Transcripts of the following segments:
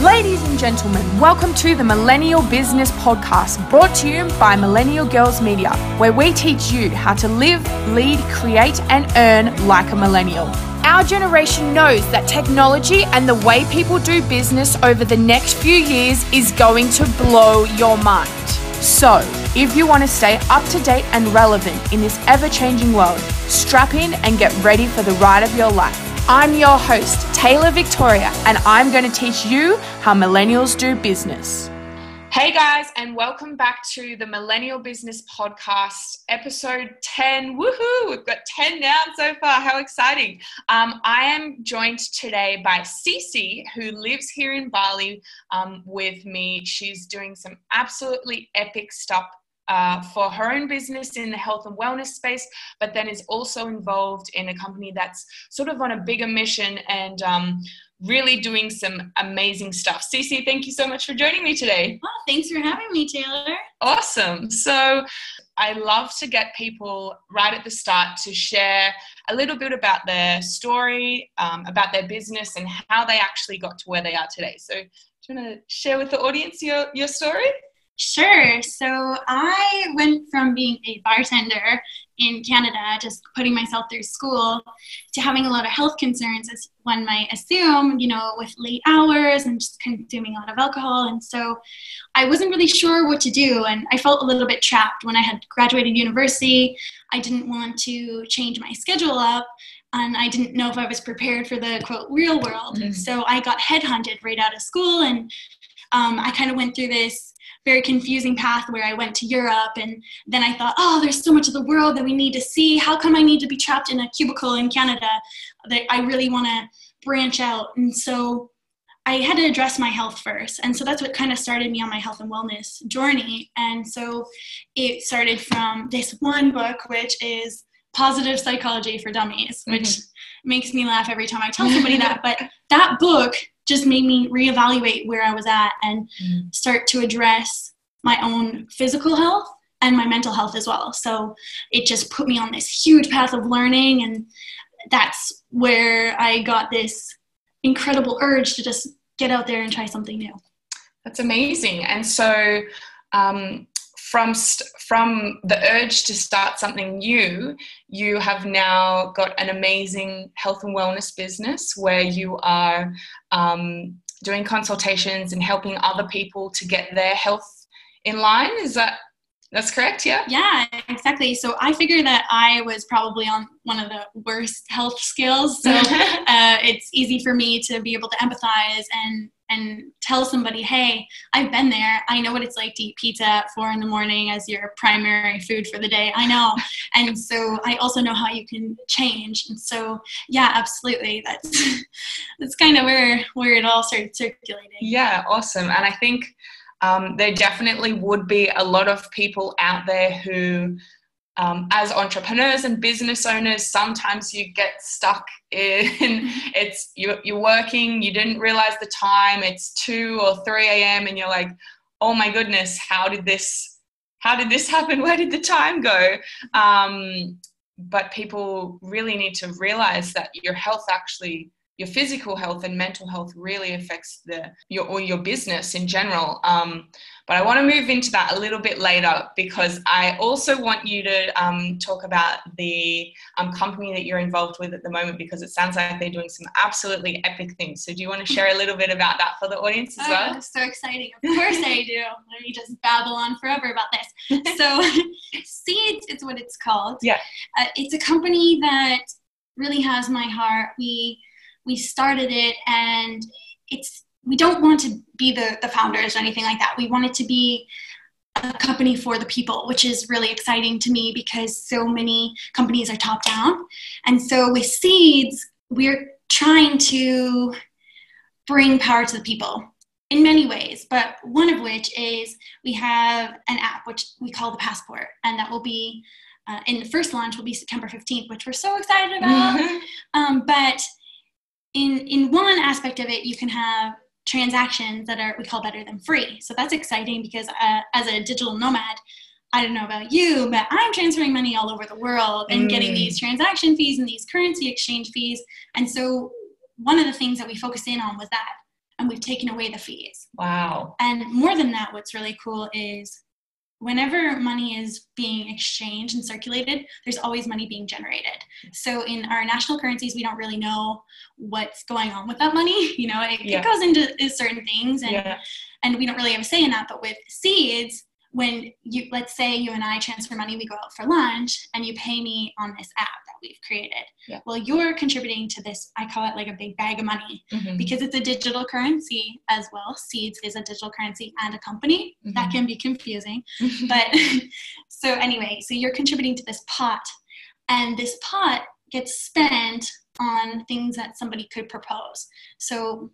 Ladies and gentlemen, welcome to the Millennial Business Podcast, brought to you by Millennial Girls Media, where we teach you how to live, lead, create, and earn like a millennial. Our generation knows that technology and the way people do business over the next few years is going to blow your mind. So, if you want to stay up to date and relevant in this ever changing world, strap in and get ready for the ride of your life. I'm your host, Taylor Victoria, and I'm going to teach you how millennials do business. Hey guys, and welcome back to the Millennial Business Podcast, episode 10. Woohoo! We've got 10 now so far. How exciting! Um, I am joined today by Cece, who lives here in Bali um, with me. She's doing some absolutely epic stuff uh, for her own business in the health and wellness space, but then is also involved in a company that's sort of on a bigger mission and um, really doing some amazing stuff. Cece, thank you so much for joining me today. Well, thanks for having me, Taylor. Awesome. So, I love to get people right at the start to share a little bit about their story, um, about their business, and how they actually got to where they are today. So, do you want to share with the audience your, your story? Sure. So I went from being a bartender in Canada, just putting myself through school, to having a lot of health concerns, as one might assume, you know, with late hours and just consuming a lot of alcohol. And so I wasn't really sure what to do. And I felt a little bit trapped when I had graduated university. I didn't want to change my schedule up. And I didn't know if I was prepared for the quote real world. Mm-hmm. So I got headhunted right out of school. And um, I kind of went through this very confusing path where I went to Europe and then I thought, oh, there's so much of the world that we need to see. How come I need to be trapped in a cubicle in Canada? That I really want to branch out. And so I had to address my health first. And so that's what kind of started me on my health and wellness journey. And so it started from this one book, which is Positive Psychology for Dummies, which mm-hmm. makes me laugh every time I tell somebody that. But that book just made me reevaluate where I was at and mm. start to address my own physical health and my mental health as well. So it just put me on this huge path of learning, and that's where I got this incredible urge to just get out there and try something new. That's amazing. And so, um, from st- from the urge to start something new, you have now got an amazing health and wellness business where you are um, doing consultations and helping other people to get their health in line. Is that that's correct? Yeah. Yeah, exactly. So I figured that I was probably on one of the worst health skills. So uh, it's easy for me to be able to empathize and and tell somebody, hey, I've been there. I know what it's like to eat pizza at four in the morning as your primary food for the day. I know. and so I also know how you can change. And so yeah, absolutely. That's that's kind of where where it all started circulating. Yeah, awesome. And I think um, there definitely would be a lot of people out there who um, as entrepreneurs and business owners, sometimes you get stuck in it's you, you're working, you didn't realize the time, it's 2 or 3 a.m., and you're like, oh my goodness, how did this how did this happen? Where did the time go? Um, but people really need to realize that your health actually your physical health and mental health really affects the your or your business in general. Um, but I want to move into that a little bit later because I also want you to um, talk about the um, company that you're involved with at the moment because it sounds like they're doing some absolutely epic things. So do you want to share a little bit about that for the audience as well? Oh, so exciting! Of course I do. Let me just babble on forever about this. So Seeds is what it's called. Yeah, uh, it's a company that really has my heart. We we started it and it's we don't want to be the, the founders or anything like that. We want it to be a company for the people, which is really exciting to me because so many companies are top down. And so with Seeds, we're trying to bring power to the people in many ways, but one of which is we have an app which we call the Passport, and that will be uh, in the first launch will be September 15th, which we're so excited about. um, but in in one aspect of it you can have transactions that are we call better than free so that's exciting because uh, as a digital nomad i don't know about you but i'm transferring money all over the world and mm. getting these transaction fees and these currency exchange fees and so one of the things that we focused in on was that and we've taken away the fees. Wow. And more than that, what's really cool is whenever money is being exchanged and circulated, there's always money being generated. So in our national currencies, we don't really know what's going on with that money. You know, it, Yeah. it goes into certain things and Yeah. and we don't really have a say in that. But with seeds, when you let's say you and I transfer money, we go out for lunch, and you pay me on this app we've created. Yeah. Well, you're contributing to this. I call it like a big bag of money Mhm. because it's a digital currency as well. Seeds is a digital currency and a company. That Mhm. can be confusing. But so anyway, so you're contributing to this pot, and this pot gets spent on things that somebody could propose. So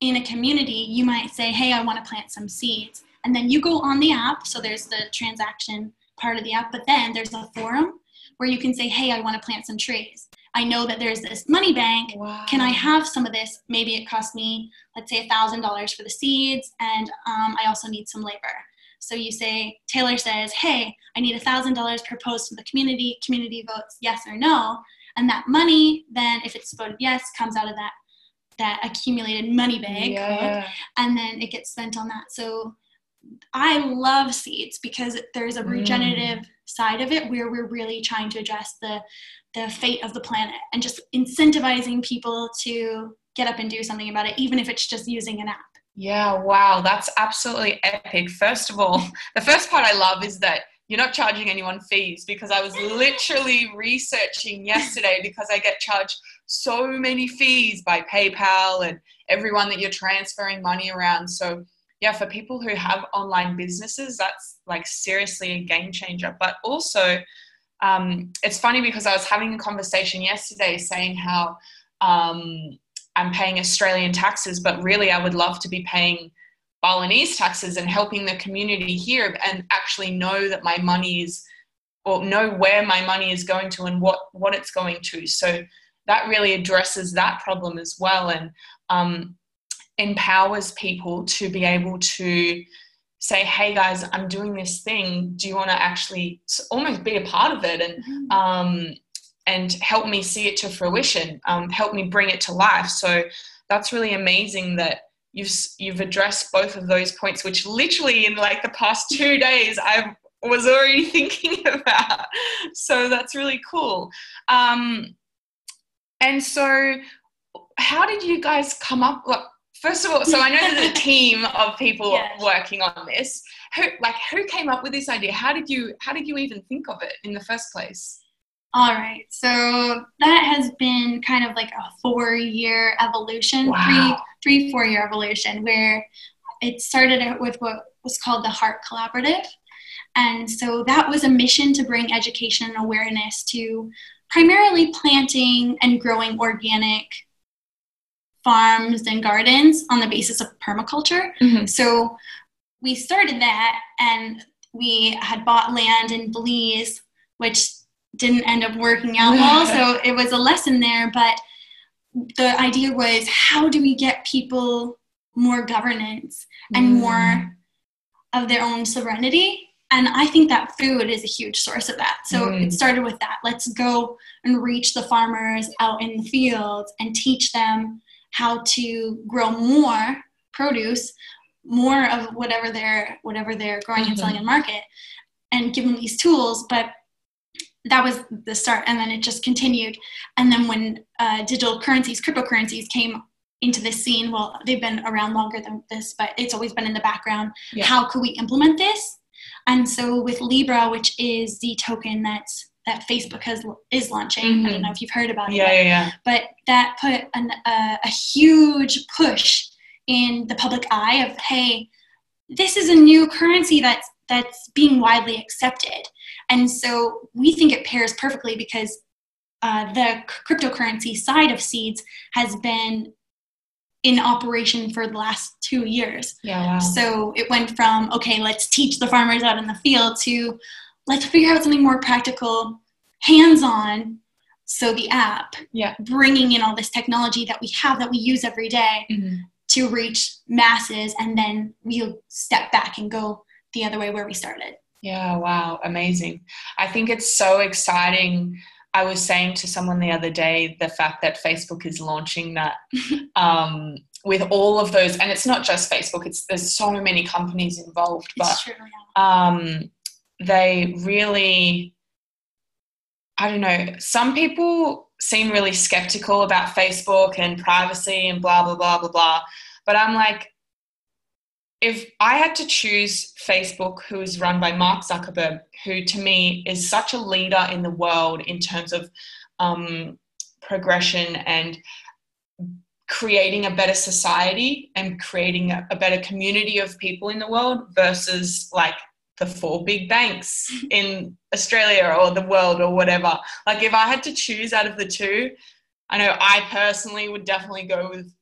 in a community, you might say, Hey, I want to plant some seeds. And then you go on the app. So there's the transaction part of the app, but then there's a forum where you can say, Hey, I want to plant some trees. I know that there's this money bank. wow. Can I have some of this? Maybe it cost me, let's say, $1,000 for the seeds, and um, I also need some labor. So you say, Taylor says, Hey, I need $1,000 proposed to the community. Community votes yes or no. And that money, then, if it's voted yes, comes out of that that accumulated money bank, Yeah. and then it gets spent on that. So I love seeds because there's a regenerative side of it where we're really trying to address the the fate of the planet and just incentivizing people to get up and do something about it, even if it's just using an app. Yeah, wow, that's absolutely epic. First of all, the first part I love is that you're not charging anyone fees because I was literally researching yesterday because I get charged so many fees by PayPal and everyone that you're transferring money around. So, yeah, for people who have online businesses, that's like seriously a game changer. But also, um, it's funny because I was having a conversation yesterday saying how um, I'm paying Australian taxes, but really I would love to be paying Balinese taxes and helping the community here and actually know that my money is or know where my money is going to and what what it's going to. So that really addresses that problem as well and um, empowers people to be able to say, "Hey guys, I'm doing this thing. Do you want to actually almost be a part of it and um, and help me see it to fruition, um, help me bring it to life?" So that's really amazing that you've you've addressed both of those points, which literally in like the past two days I was already thinking about. So that's really cool. Um, and so, how did you guys come up? First of all, so I know there's a team of people Yes. working on this. Who, like, who came up with this idea? How did you, how did you even think of it in the first place? All right. So that has been kind of like a four year evolution, Wow. three, three, four year evolution where it started out with what was called the Heart Collaborative. And so that was a mission to bring education and awareness to primarily planting and growing organic farms and gardens on the basis of permaculture. Mhm. So we started that and we had bought land in Belize, which didn't end up working out well. so it was a lesson there. But the idea was how do we get people more governance and Mm. more of their own sovereignty? And I think that food is a huge source of that. So Mm. it started with that. Let's go and reach the farmers out in the fields and teach them how to grow more produce, more of whatever they're whatever they're growing and Mhm. selling in market, and give them these tools. But that was the start, and then it just continued. And then when uh, digital currencies, cryptocurrencies came into this scene, well, they've been around longer than this, but it's always been in the background. Yeah. How could we implement this? And so with Libra, which is the token that's that Facebook has is launching. I Mhm. don't know if you've heard about it. Yeah, yet yeah, yeah. but that put an, uh, a huge push in the public eye of hey this is a new currency that's that's being widely accepted and so we think it pairs perfectly because uh, the c- cryptocurrency side of seeds has been in operation for the last two years Yeah, wow. so it went from, okay, let's teach the farmers out in the field to let's figure out something more practical, hands on. So the app, Yeah. bringing in all this technology that we have that we use every day Mhm. to reach masses, and then we'll step back and go the other way where we started. Yeah, wow, amazing. I think it's so exciting. I was saying to someone the other day the fact that Facebook is launching that um, with all of those, and it's not just Facebook. It's there's so many companies involved, but true. Yeah. um, they really, I don't know. Some people seem really skeptical about Facebook and privacy and blah blah blah blah blah. But I'm like, if I had to choose Facebook, who is run by Mark Zuckerberg, who to me is such a leader in the world in terms of um, progression and creating a better society and creating a, a better community of people in the world versus like the four big banks in Australia or the world or whatever. Like if I had to choose out of the two, I know I personally would definitely go with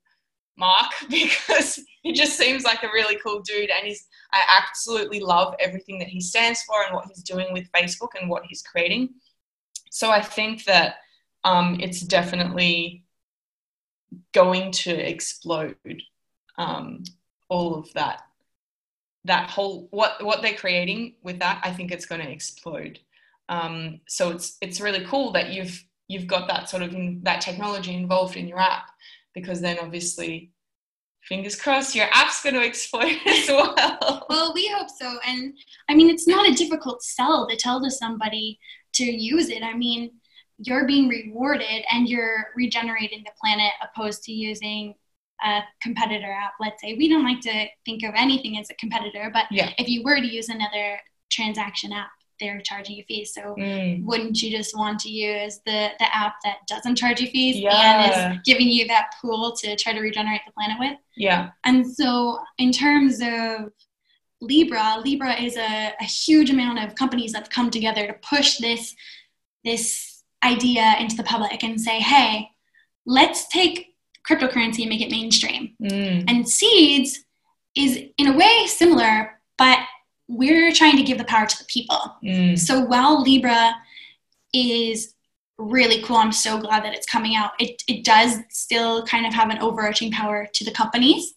Mark because he just seems like a really cool dude and he's I absolutely love everything that he stands for and what he's doing with Facebook and what he's creating. So I think that um, it's definitely going to explode um, all of that that whole what what they're creating with that i think it's going to explode um, so it's it's really cool that you've you've got that sort of that technology involved in your app because then obviously fingers crossed your app's going to explode as well Well, we hope so. And I mean, it's not a difficult sell to tell to somebody to use it. I mean, you're being rewarded and you're regenerating the planet opposed to using a competitor app. Let's say we don't like to think of anything as a competitor, but yeah if you were to use another transaction app, they're charging you fees. So Mm. wouldn't you just want to use the, the app that doesn't charge you fees Yeah. and is giving you that pool to try to regenerate the planet with? yeah And so, in terms of Libra, Libra is a, a huge amount of companies that have come together to push this this idea into the public and say, "Hey, let's take cryptocurrency and make it mainstream." Mm. And Seeds is in a way similar, but we're trying to give the power to the people. Mm. So while Libra is really cool, I'm so glad that it's coming out. It, it does still kind of have an overarching power to the companies,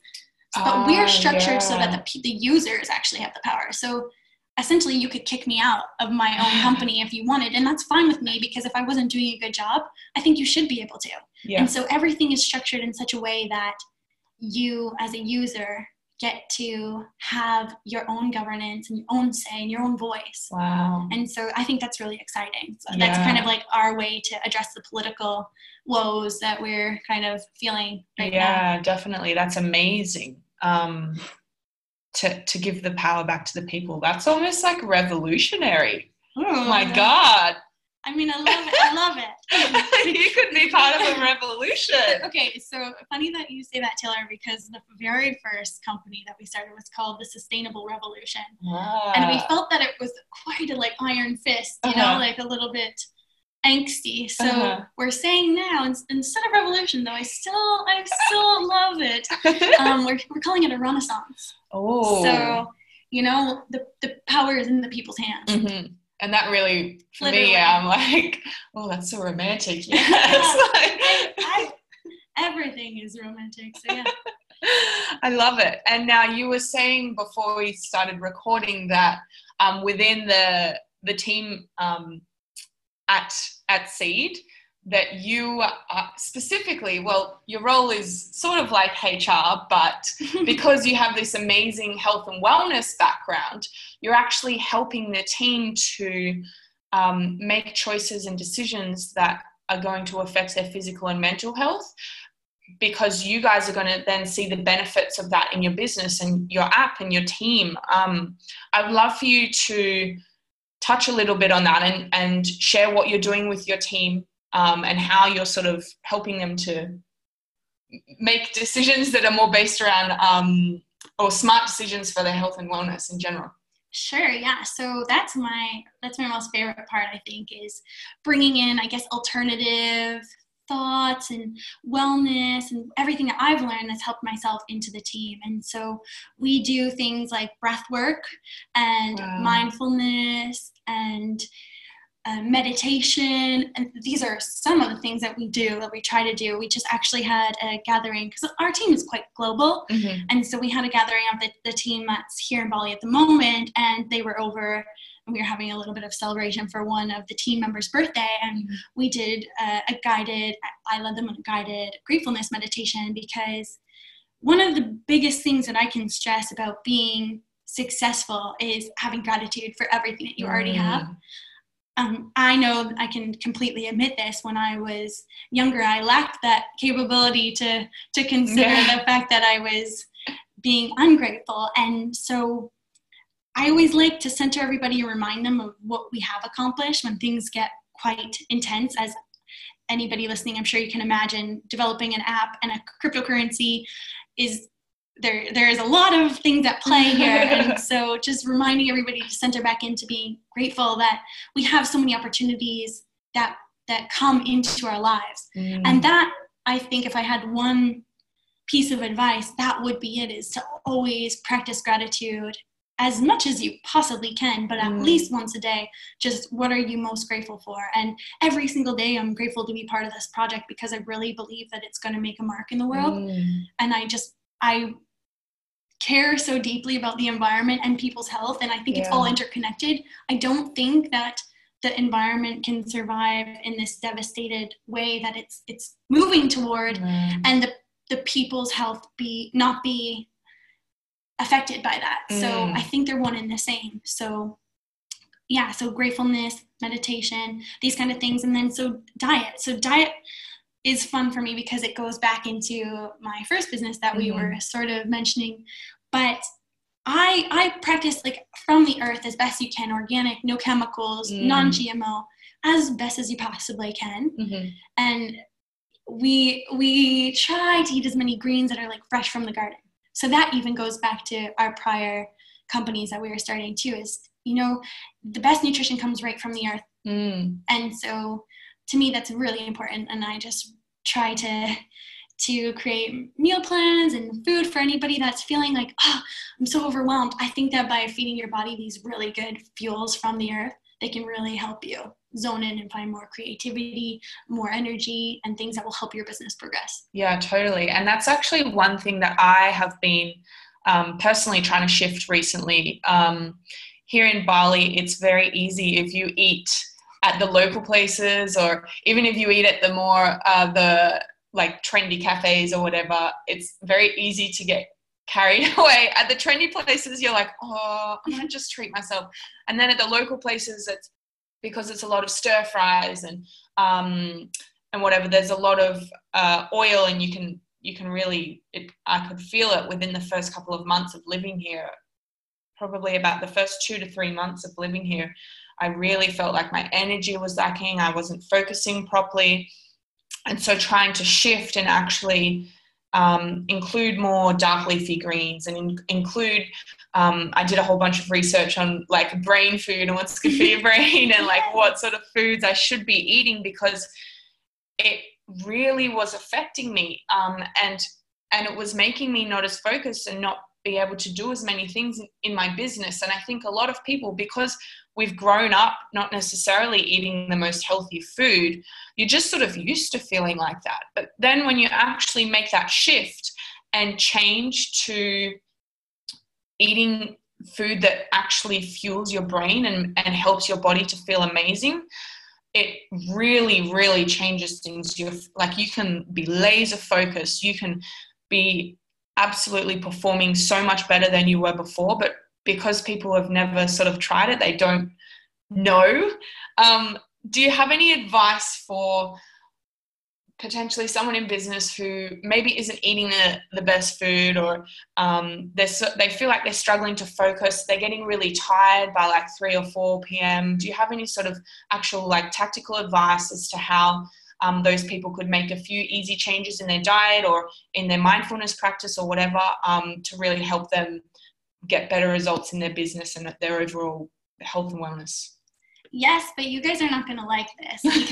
but Ah, we're structured so that the, the users actually have the power. So essentially, you could kick me out of my own company if you wanted, and that's fine with me because if I wasn't doing a good job, I think you should be able to. yeah And so everything is structured in such a way that you, as a user, get to have your own governance and your own say and your own voice. wow And so I think that's really exciting. So that's kind of like our way to address the political woes that we're kind of feeling right now. yeah definitely that's amazing um to to give the power back to the people that's almost like revolutionary oh my god I mean, I love it. I love it. you could be part of a revolution okay, so funny that you say that, Taylor, because the very first company that we started was called the Sustainable Revolution. and we Ah. felt that it was quite a like iron fist you Uh-huh. know like a little bit angsty so Uh-huh. we're saying now instead of revolution though i still i still love it um, we're, we're calling it a renaissance oh so you know the, the power is in the people's hands Mhm. and that really for Literally. me i'm like oh that's so romantic Yeah. yes I, I, everything is romantic so yeah I love it. And now you were saying before we started recording that um, within the the team um, at at Seed that you are specifically well your role is sort of like HR but because you have this amazing health and wellness background you're actually helping the team to um, make choices and decisions that are going to affect their physical and mental health because you guys are going to then see the benefits of that in your business and your app and your team. Um, I'd love for you to touch a little bit on that and, and share what you're doing with your team um, and how you're sort of helping them to make decisions that are more based around um, or smart decisions for their health and wellness in general. Sure, yeah. So that's my that's my most favorite part. I think is bringing in, I guess, alternative thoughts and wellness and everything that I've learned that's helped myself into the team. And so we do things like breath work and Wow. mindfulness and uh, meditation. And these are some of the things that we do that we try to do. We just actually had a gathering because our team is quite global. And so we had a gathering of the, the team that's here in Bali at the moment, and they were over and we were having a little bit of celebration for one of the team members' birthday. And Mhm. we did uh, a guided, I led them a guided gratefulness meditation because one of the biggest things that I can stress about being successful is having gratitude for everything that you already have. Mm. Um, I know I can completely admit this. When I was younger, I lacked that capability to to consider the fact that I was being ungrateful, and so I always like to center everybody and remind them of what we have accomplished when things get quite intense. As anybody listening, I'm sure you can imagine, developing an app and a cryptocurrency is there there is a lot of things at play here and so just reminding everybody to center back into being grateful that we have so many opportunities that that come into our lives mm. and that i think if i had one piece of advice that would be it is to always practice gratitude as much as you possibly can but at mm. least once a day just what are you most grateful for and every single day i'm grateful to be part of this project because i really believe that it's going to make a mark in the world mm. and i just i care so deeply about the environment and people's health and i think yeah. it's all interconnected i don't think that the environment can survive in this devastated way that it's it's moving toward mm. and the the people's health be not be affected by that mm. so i think they're one and the same so yeah so gratefulness meditation these kind of things and then so diet so diet is fun for me because it goes back into my first business that we mm-hmm. were sort of mentioning. But I I practice like from the earth as best you can, organic, no chemicals, mm. non-GMO, as best as you possibly can. Mm-hmm. And we we try to eat as many greens that are like fresh from the garden. So that even goes back to our prior companies that we were starting too. Is you know the best nutrition comes right from the earth, mm. and so to me that's really important and i just try to to create meal plans and food for anybody that's feeling like oh i'm so overwhelmed i think that by feeding your body these really good fuels from the earth they can really help you zone in and find more creativity, more energy, and things that will help your business progress. Yeah, totally. And that's actually one thing that I have been um, personally trying to shift recently. Um, here in Bali, it's very easy if you eat at the local places or even if you eat at the more uh, the like trendy cafes or whatever it's very easy to get carried away at the trendy places you're like oh i'm gonna just treat myself and then at the local places it's because it's a lot of stir fries and um, and whatever there's a lot of uh, oil and you can you can really it, i could feel it within the first couple of months of living here probably about the first two to three months of living here I really felt like my energy was lacking. I wasn't focusing properly. And so trying to shift and actually um, include more dark leafy greens and in- include um, i did a whole bunch of research on like brain food and what's good for your brain and like what sort of foods i should be eating because it really was affecting me um, and and it was making me not as focused and not be able to do as many things in my business and i think a lot of people because we've grown up not necessarily eating the most healthy food, you're just sort of used to feeling like that. But then when you actually make that shift and change to eating food that actually fuels your brain and, and helps your body to feel amazing, it really, really changes things. You like you can be laser focused, you can be absolutely performing so much better than you were before, but because people have never sort of tried it, they don't know. Um, do you have any advice for potentially someone in business who maybe isn't eating the, the best food or um, so, they feel like they're struggling to focus they're getting really tired by like 3 or 4 p.m do you have any sort of actual like tactical advice as to how um, those people could make a few easy changes in their diet or in their mindfulness practice or whatever um, to really help them get better results in their business and their overall health and wellness. Yes, but you guys are not going to like this because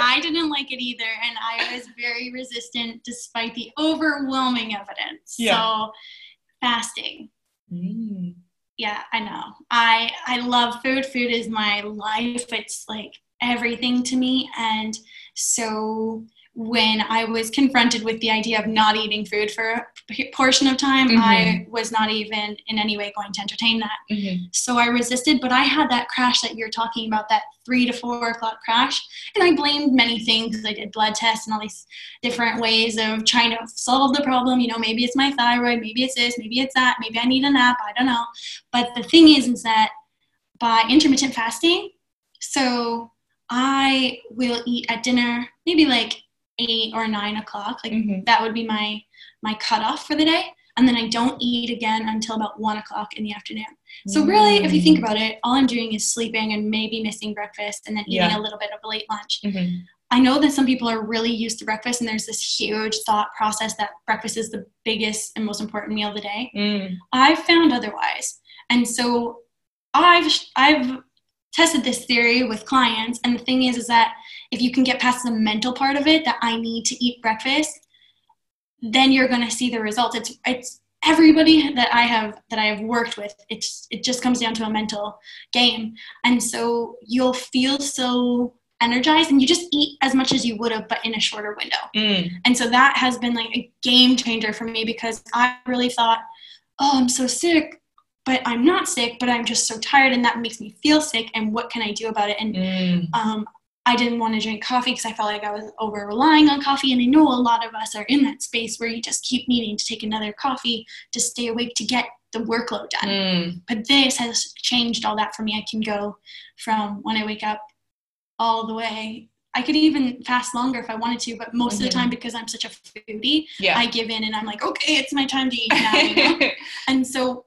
I didn't like it either, and I was very resistant despite the overwhelming evidence. Yeah. So, fasting. Mm. Yeah, I know. I I love food. Food is my life. It's like everything to me, and so when I was confronted with the idea of not eating food for a portion of time, Mhm. I was not even in any way going to entertain that. Mm-hmm. So I resisted, but I had that crash that you're talking about, that three to four o'clock crash. And I blamed many things. I did blood tests and all these different ways of trying to solve the problem. You know, maybe it's my thyroid, maybe it's this, maybe it's that, maybe I need a nap, I don't know. But the thing is, is that by intermittent fasting, so I will eat at dinner, maybe like eight or nine o'clock. Like Mm-hmm. that would be my my cutoff for the day. And then I don't eat again until about one o'clock in the afternoon. So really, if you think about it, all I'm doing is sleeping and maybe missing breakfast and then eating Yeah. a little bit of a late lunch. Mm-hmm. I know that some people are really used to breakfast and there's this huge thought process that breakfast is the biggest and most important meal of the day. Mm. I've found otherwise. And so I've I've tested this theory with clients and the thing is is that if you can get past the mental part of it that I need to eat breakfast, then you're going to see the results. It's it's everybody that I have that I have worked with, it's it just comes down to a mental game. And so you'll feel so energized and you just eat as much as you would have but in a shorter window. Mm. And so that has been like a game changer for me because I really thought, oh, I'm so sick, but I'm not sick, but I'm just so tired and that makes me feel sick. And what can I do about it? And Mm. um, I didn't want to drink coffee because I felt like I was over relying on coffee. And I know a lot of us are in that space where you just keep needing to take another coffee to stay awake to get the workload done. Mm. But this has changed all that for me. I can go from when I wake up all the way. I could even fast longer if I wanted to, but most of the Mhm. time, because I'm such a foodie, Yeah. I give in and I'm like, okay, it's my time to eat now. You know? and so,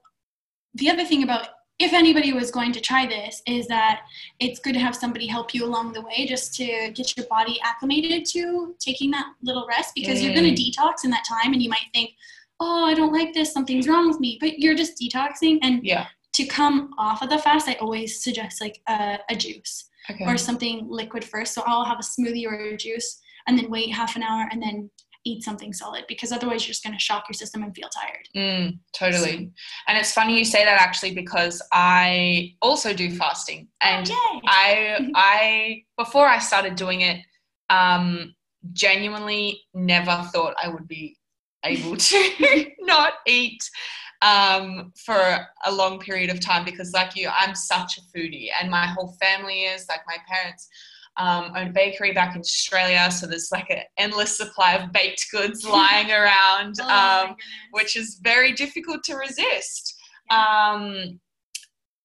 the other thing about if anybody was going to try this is that it's good to have somebody help you along the way just to get your body acclimated to taking that little rest because you're going to mm. detox in that time and you might think, oh, I don't like this, something's wrong with me, but you're just detoxing. And yeah. to come off of the fast, I always suggest like a, a juice Okay. or something liquid first. So I'll have a smoothie or a juice and then wait half an hour and then eat something solid because otherwise you're just going to shock your system and feel tired. Mm, totally. And it's funny you say that actually because I also do fasting. And Yay! I I before I started doing it, um, genuinely never thought I would be able to not eat um, for a long period of time because, like you, I'm such a foodie, and my whole family is like my parents. Um, own a bakery back in Australia, so there's like an endless supply of baked goods lying around, Oh um, which is very difficult to resist. Yeah. Um,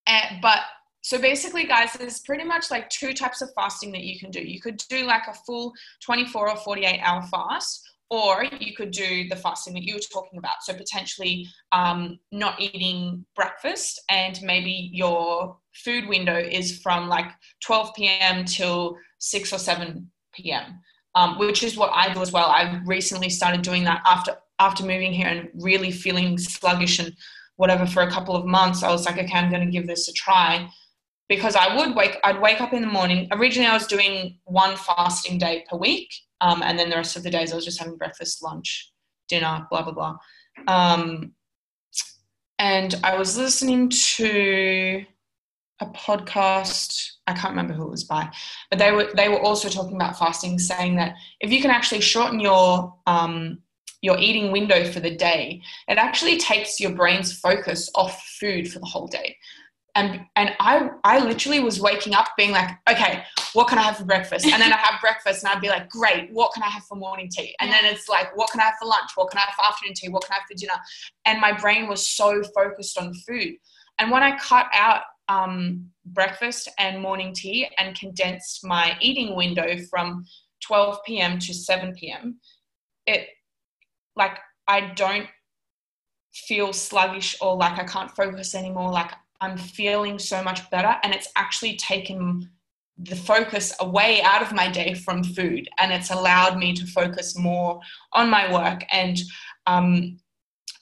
and, but so basically, guys, there's pretty much like two types of fasting that you can do. You could do like a full 24 or 48 hour fast, or you could do the fasting that you were talking about. So potentially um, not eating breakfast, and maybe your food window is from like 12 p.m. till 6 or 7 p.m. Um, which is what I do as well. I recently started doing that after after moving here and really feeling sluggish and whatever for a couple of months. I was like, okay, I'm going to give this a try because I would wake. I'd wake up in the morning. Originally, I was doing one fasting day per week, um, and then the rest of the days I was just having breakfast, lunch, dinner, blah blah blah. Um, and I was listening to a podcast. I can't remember who it was by, but they were they were also talking about fasting, saying that if you can actually shorten your um, your eating window for the day, it actually takes your brain's focus off food for the whole day. And and I I literally was waking up being like, okay, what can I have for breakfast? And then I have breakfast and I'd be like, great, what can I have for morning tea? And then it's like, what can I have for lunch? What can I have for afternoon tea? What can I have for dinner? And my brain was so focused on food. And when I cut out um, breakfast and morning tea and condensed my eating window from 12 p.m. to 7 p.m., it like I don't feel sluggish or like I can't focus anymore. Like I'm feeling so much better, and it's actually taken the focus away out of my day from food, and it's allowed me to focus more on my work and um,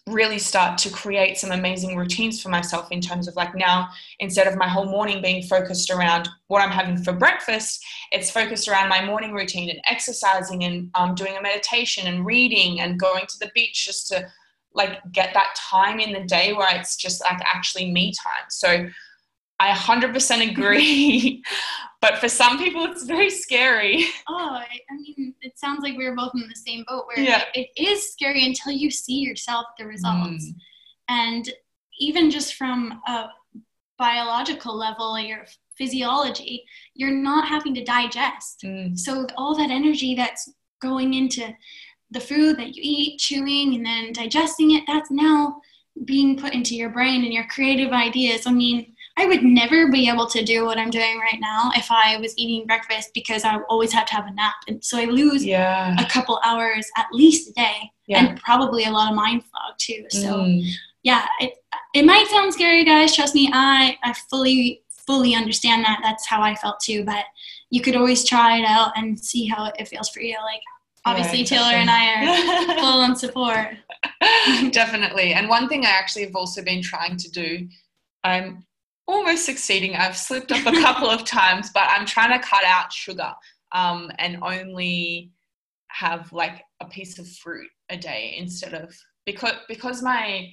really start to create some amazing routines for myself in terms of like now instead of my whole morning being focused around what i'm having for breakfast it's focused around my morning routine and exercising and um, doing a meditation and reading and going to the beach just to like get that time in the day where it's just like actually me time so I 100% agree. but for some people, it's very scary. Oh, I, I mean, it sounds like we are both in the same boat where Yeah. it, it is scary until you see yourself the results. Mm. And even just from a biological level, your physiology, you're not having to digest. Mm. So all that energy that's going into the food that you eat, chewing, and then digesting it, that's now being put into your brain and your creative ideas. I mean, I would never be able to do what I'm doing right now if I was eating breakfast because I always have to have a nap. And so I lose Yeah. a couple hours at least a day Yeah. and probably a lot of mind fog too. So Mm. yeah, it, it might sound scary, guys. Trust me, I, I fully, fully understand that. That's how I felt too. But you could always try it out and see how it feels for you. Like, obviously, Taylor and I are full on support. Definitely. And one thing I actually have also been trying to do, I'm almost succeeding. I've slipped up a couple of times, but I'm trying to cut out sugar um, and only have like a piece of fruit a day instead of because because my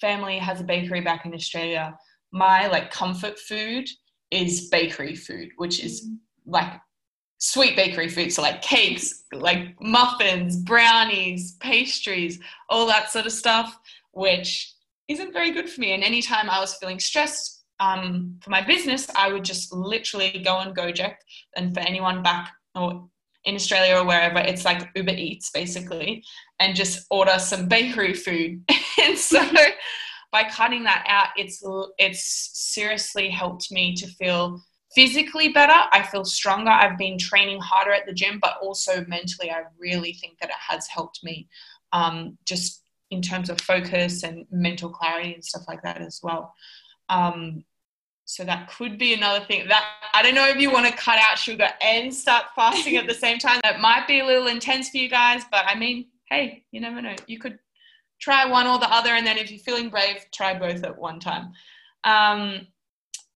family has a bakery back in Australia. My like comfort food is bakery food, which is like sweet bakery food, so like cakes, like muffins, brownies, pastries, all that sort of stuff, which isn't very good for me. And anytime I was feeling stressed um, for my business, I would just literally go on Gojek. And for anyone back or in Australia or wherever, it's like Uber Eats basically, and just order some bakery food. and so by cutting that out, it's it's seriously helped me to feel physically better. I feel stronger. I've been training harder at the gym, but also mentally, I really think that it has helped me um, just in terms of focus and mental clarity and stuff like that as well. Um, so that could be another thing that I don't know if you want to cut out sugar and start fasting at the same time. That might be a little intense for you guys, but I mean, hey, you never know. You could try one or the other, and then if you're feeling brave, try both at one time. Um,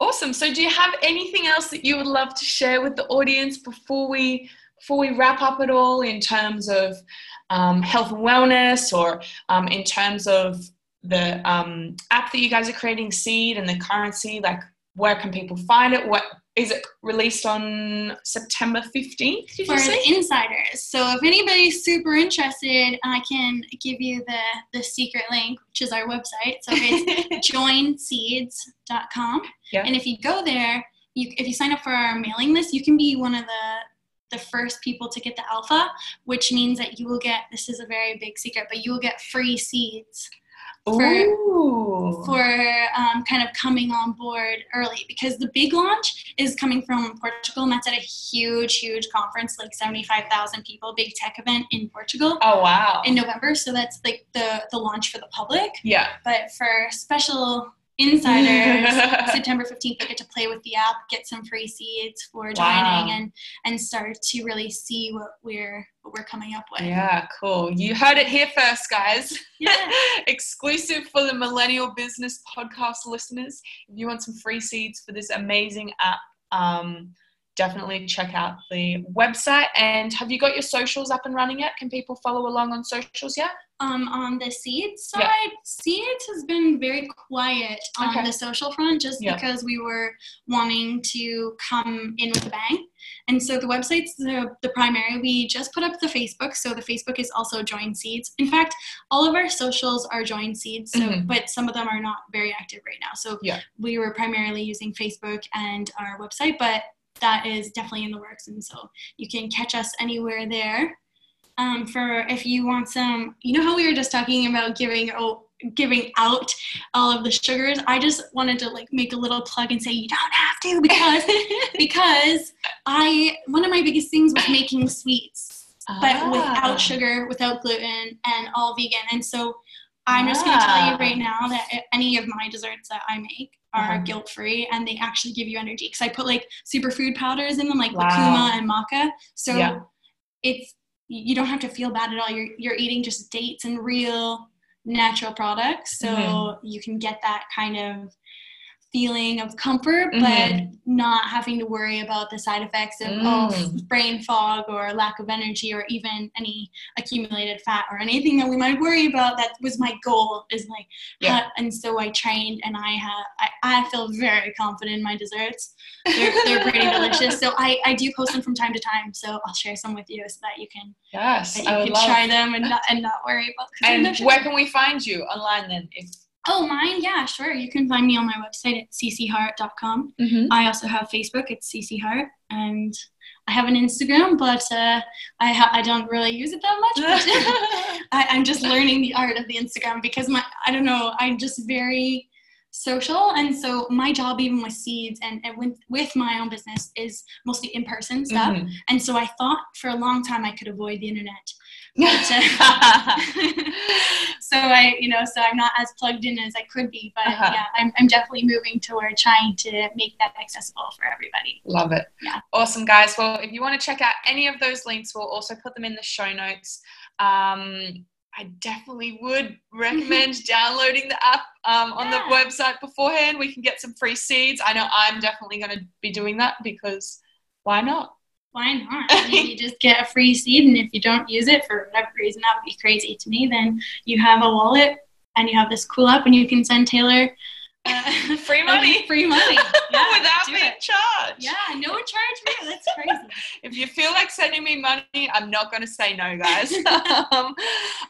awesome. So, do you have anything else that you would love to share with the audience before we before we wrap up at all in terms of um, health and wellness, or um, in terms of the um, app that you guys are creating, Seed, and the currency? Like, where can people find it? What is it released on September 15th? Did for you say? the insiders. So if anybody's super interested, I can give you the the secret link, which is our website. So it's joinseeds.com. Yeah. And if you go there, you if you sign up for our mailing list, you can be one of the the first people to get the alpha, which means that you will get this is a very big secret, but you will get free seeds for- Ooh. for um, kind of coming on board early because the big launch is coming from Portugal and that's at a huge, huge conference, like 75,000 people, big tech event in Portugal oh wow. in November. So that's like the, the launch for the public. yeah. But for special insiders, September 15th, they get to play with the app, get some free seeds for joining Wow. and, and start to really see what we're, what we're coming up with. Yeah, cool. You heard it here first, guys. Yeah. Exclusive for the Millennial Business Podcast listeners. If you want some free seeds for this amazing app, um, definitely check out the website. And have you got your socials up and running yet? Can people follow along on socials yet? Um, on the seeds side, Yeah. seeds has been very quiet on Okay. the social front just Yeah. because we were wanting to come in with a bang. And so the website's the, the primary. We just put up the Facebook, so the Facebook is also Join Seeds. In fact, all of our socials are Join Seeds, so Mhm. but some of them are not very active right now. So Yeah. we were primarily using Facebook and our website, but that is definitely in the works, and so you can catch us anywhere there um, for if you want some you know how we were just talking about giving oh, giving out all of the sugars i just wanted to like make a little plug and say you don't have to because because i one of my biggest things was making sweets but Ah. without sugar without gluten and all vegan and so i'm just going to tell you right now that any of my desserts that i make are Uh-huh. guilt free and they actually give you energy because i put like superfood powders in them like Wow. lucuma and maca so Yeah. it's you don't have to feel bad at all. You're you're eating just dates and real natural products, so Mhm. you can get that kind of feeling of comfort, Mhm. but not having to worry about the side effects of, Mm. of brain fog or lack of energy or even any accumulated fat or anything that we might worry about. That was my goal. Is like, Yeah. and so I trained, and I have I, I feel very confident in my desserts. They're, they're pretty delicious. So I, I do post them from time to time. So I'll share some with you so that you can Yes, that I can love. try them and not and not worry about. and where can we find you online then? If Oh, mine? Yeah, sure. You can find me on my website at ccheart.com. mm-hmm. I also have Facebook. It's ccheart, and I have an Instagram, but uh, I ha- I don't really use it that much. But I, I'm just learning the art of the Instagram because my I don't know. I'm just very social, and so my job, even with seeds and, and with, with my own business, is mostly in person stuff. Mhm. And so I thought for a long time I could avoid the internet. so I, you know, so I'm not as plugged in as I could be, but Uh-huh. yeah, I'm, I'm definitely moving toward trying to make that accessible for everybody. Love it. Yeah. Awesome, guys. Well, if you want to check out any of those links, we'll also put them in the show notes. Um, I definitely would recommend downloading the app um, on Yeah. the website beforehand. We can get some free seeds. I know I'm definitely going to be doing that because why not? Why not? I mean, you just get a free seed, and if you don't use it for whatever reason, that would be crazy to me. Then you have a wallet, and you have this cool app, and you can send Taylor uh, Free money. free money Yeah, Without being it. charged. Yeah, no charge me. That's crazy. If you feel like sending me money, I'm not going to say no, guys. um, all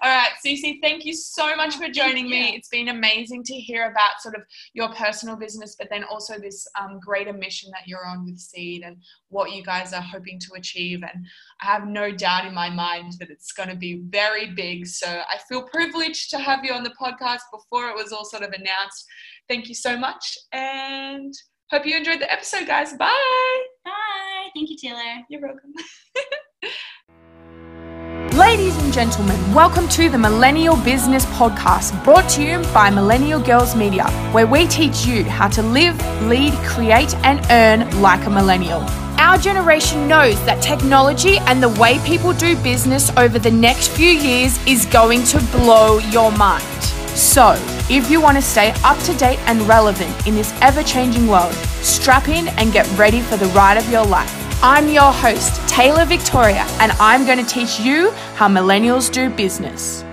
right, Cece, thank you so much for joining me. It's been amazing to hear about sort of your personal business, but then also this um, greater mission that you're on with Seed and what you guys are hoping to achieve. And I have no doubt in my mind that it's going to be very big. So I feel privileged to have you on the podcast before it was all sort of announced. Thank you so much. And hope you enjoyed the episode, guys. Bye. Bye. Thank you, Taylor. You're welcome. Ladies and gentlemen, welcome to the Millennial Business Podcast brought to you by Millennial Girls Media, where we teach you how to live, lead, create, and earn like a millennial. Our generation knows that technology and the way people do business over the next few years is going to blow your mind. So, if you want to stay up to date and relevant in this ever changing world, strap in and get ready for the ride of your life. I'm your host, Taylor Victoria, and I'm going to teach you how millennials do business.